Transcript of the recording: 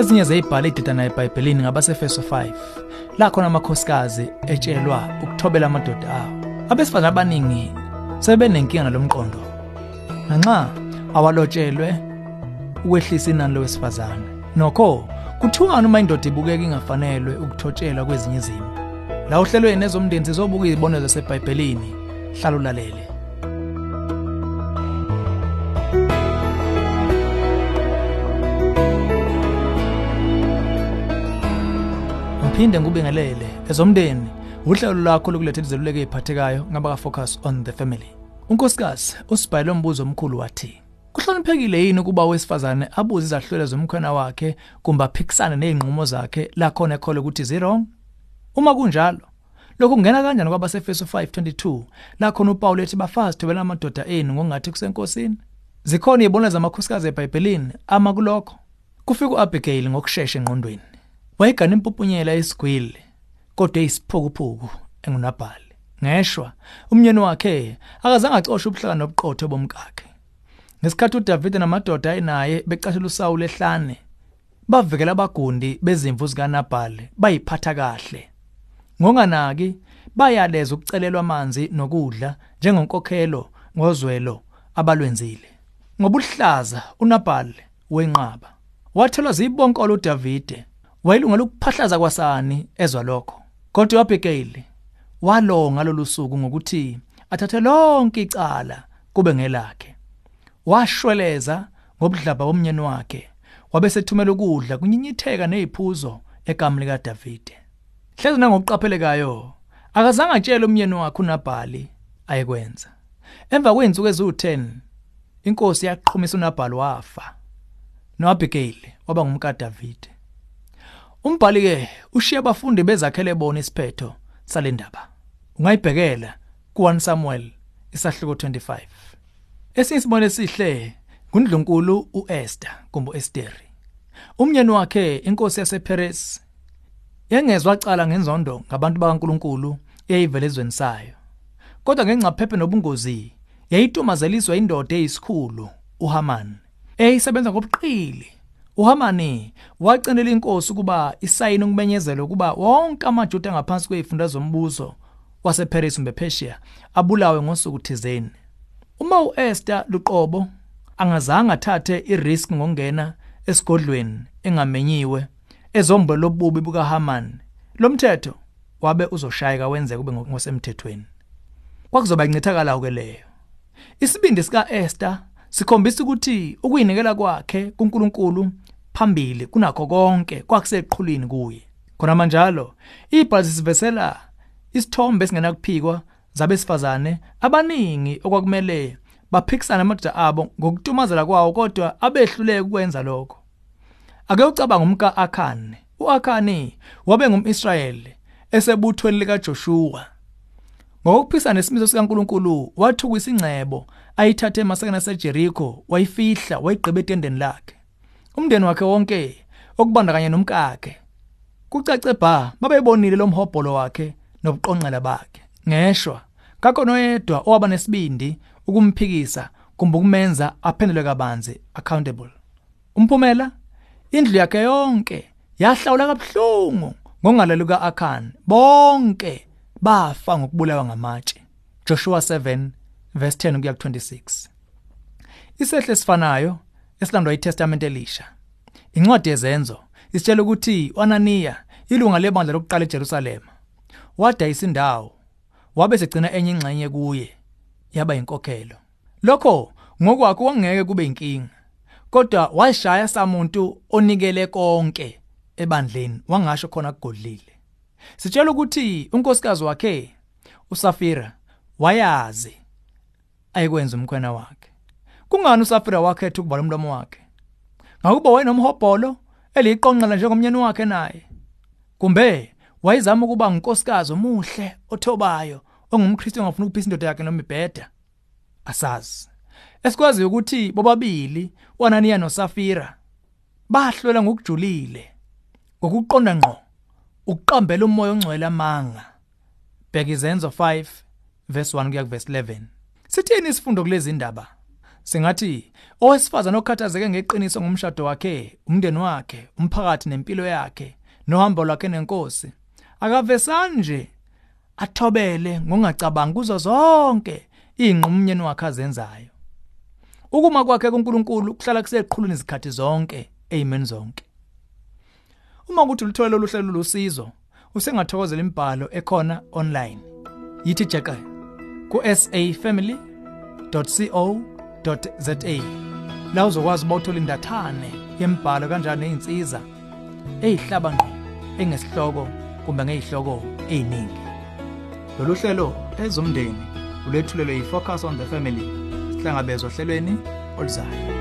ezinye zeyibhala ididana eBhayibhelini ngabasefeso 5 la khona amakhosikazi etshelwa ukuthobela amadoda awo. Abesifazane abaningi sebenenkinga nalomqondo nanxa awalotshelwe ukwehlisa inani lowesifazane. Nokho kuthiwani uma indoda ibukeka ingafanelwe ukuthotshelwa kwezinye izimo la ohlelweni ezomndeni sizobuka izibonelo zasebhayibhelini hlala ulalele. Ngiphinde ngubingelele ezomndeni uhlelo lwakho lokulethela izeluleko eziphathekayo ngaba focus on the family. Unkosikazi usibhayile umbuzo omkhulu wathi kuhloniphekile yini ukuba owesifazane abuze izahlwele zomkhwena wakhe kumbe aphikisane nezinqumo zakhe la khona ekhole ukuthi zero uma kunjalo lokhu kungena kanjani kwabasefeso 5:22 la khona uPaul ethi bafazi thobela amadoda enu ngokungathi kusenkosini? Zikhona izibonelo zamakhosikazi eBhayibhelini ama kulokho. Kufika uAbigail ngokusheshsha engqondweni. Wayegana impupunyela esigwili kodwa eyisiphukuphuku engunabhali. Ngeshwa umnyeni wakhe akazange acoshe ubuhlaka nobuqotho bomkakhe. Ngesikhathi uDavid namadoda ayinaye becashela uSawule ehlane bavikela abagundi bezimvu zikaNabhali bayiphatha kahle. Ngonganaki bayaleza ukucelelwa amanzi nokudla njengenkokhelo ngozwelo abalwenzile. Ngobuhlaza uNabhali wenqaba wathelwa zibonkolo uDavide wayilungela ukuphahlaza kwasani ezwa lokho. Kodwa uAbigail walonga lolu suku ngokuthi athathe lonke icala kube ngelakhe. Washweleza ngobudlaba bomnyeni wakhe wabesethumela ukudla kunyinyitheka neziphuzo egamli kaDavide hlezi nangokuqaphelekayo akazange atshele umnyeni wakhe uNabhali ayekwenza. Emva kwezinsuku eziwu10 inkosi yaqhumisa uNabhali wafa. noAbigail waba ngumkaDavide umbhali ke ushiya abafundi bezakhele bona isiphetho salendaba ungayibhekela ku1 Samuel isahluko 25 Esinye isibone esihle ngundlunkulu uEsther kumbe Esteri. Umnyeni wakhe inkosi yasePeres yengezwe wacala ngenzondo ngabantu bakaNkuluNkulu eyayivela ezweni sayo. Kodwa ngencaphephe nobungozi yayitumazeliswa indoda eyisikhulu uHaman eyisebenza ngobuqili. uHamani wacenela inkosi ukuba isayine ukumenyezela ukuba wonke amaJuda ngaphansi kwezifunda zombuso wasePeres kumbe Persia abulawe ngosuku thizeni. Uma uEsther luqobo angazange athathe irisk ngokungena esigodlweni engamenyiwe ezombo lobubi bukaHaman. Lomthetho wabe uzoshayeka wenze kube ngosemthethweni. Kwakuzoba incithakala ke leyo. Isibindi sikaEsther sikhombisa ukuthi ukuyinikela kwakhe kuNkulunkulu phambili kunakho konke kwakuseqhulwini kuye. Khona manjalo ibhali sivesela isithombe esingenakuphikwa zabesifazane abaningi okwakumele baphikisana amadoda abo ngokutumazela kwawo kodwa abehluleke ukwenza lokho. Ake ucabanga umka Akan uAkani wabe ngumIsrayeli esebuthweni lika Joshua ngokuphisa nesimiso sikaNkuluNkulu wathukisa ingcebo ayithathe emasakeni aseJericho wayifihla wayigqiba etendeni lakhe. Umndeni wakhe wonke okubandakanya nomkakhe. Kucace bha babebonile lomhobholo wakhe nobuqonqela bakhe. Ngeshwa kakho noyedwa owaba nesibindi ukumphikisa kumbe ukumenza aphendule kabanzi accountable. Umphumela indlu yakhe yonke yahlawula kabuhlungu ngongalelo kaAkhan. Bonke bafa ngokubulawa ngamatshe. Joshua 7 verse 10 kuya ku26 Isehle sifanayo esilandwa iTestament elisha. Incwadi yezenzo isitshela ukuthi uAnaniya ilunga lebandla lokuqala eJerusalem wadayisa indawo wabe segcina enye ingxenye kuye yaba inkokhelo lokho ngokwakho wangeke kube inkinga kodwa washaya samuntu onikele konke ebandleni wangasho khona kugodlile. Sitshela ukuthi unkosikazi wakhe uSafira wayazi ayikwenza umkhwena wakhe. Kungani uSafira wakhetha ukuvala umlomo wakhe? Ngakuba wayenomhobholo eliqonqela njengomnyeni wakhe naye. Kumbe wayizama ukuba ngunkosikazi omuhle othobayo ongumKristu ongafuna ukuphisa indoda yakhe noma ibheda? Asazi. Esikwazi ukuthi bobabili uAnaniya noSafira bahlwela ngokujulile ngokuqonda ngqo ukuqambela umoya ongcwele amanga. Bheka izenzo 5 verse 1 kuya ku verse 11 sithini isifundo kulezi indaba singathi owesifazana okhathazeke ngeqiniso ngomshado wakhe umndeni wakhe umphakathi nempilo yakhe nohambo lwakhe nenkosi akavesani nje athobele ngokungacabangi kuzo zonke inquma umnyeni wakhe azenzayo. Ukuma kwakhe kuNkulunkulu kuhlala kuseqhulwini izikhathi zonke amen zonke. Uma kuthi ulithole oluhlelo lusizo usengathokozela imibhalo ekhona online. Yithi jeqe ku safamily.co.za la uzokwazi ukuthola indathane yemibhalo kanjani nezinsiza ezihlaba ngqo engesihloko kumbe ngezihloko eziningi lolu hlelo ezomndeni ulethulelwe yifocus on the family sihlangabezwa ohlelweni oluzayo.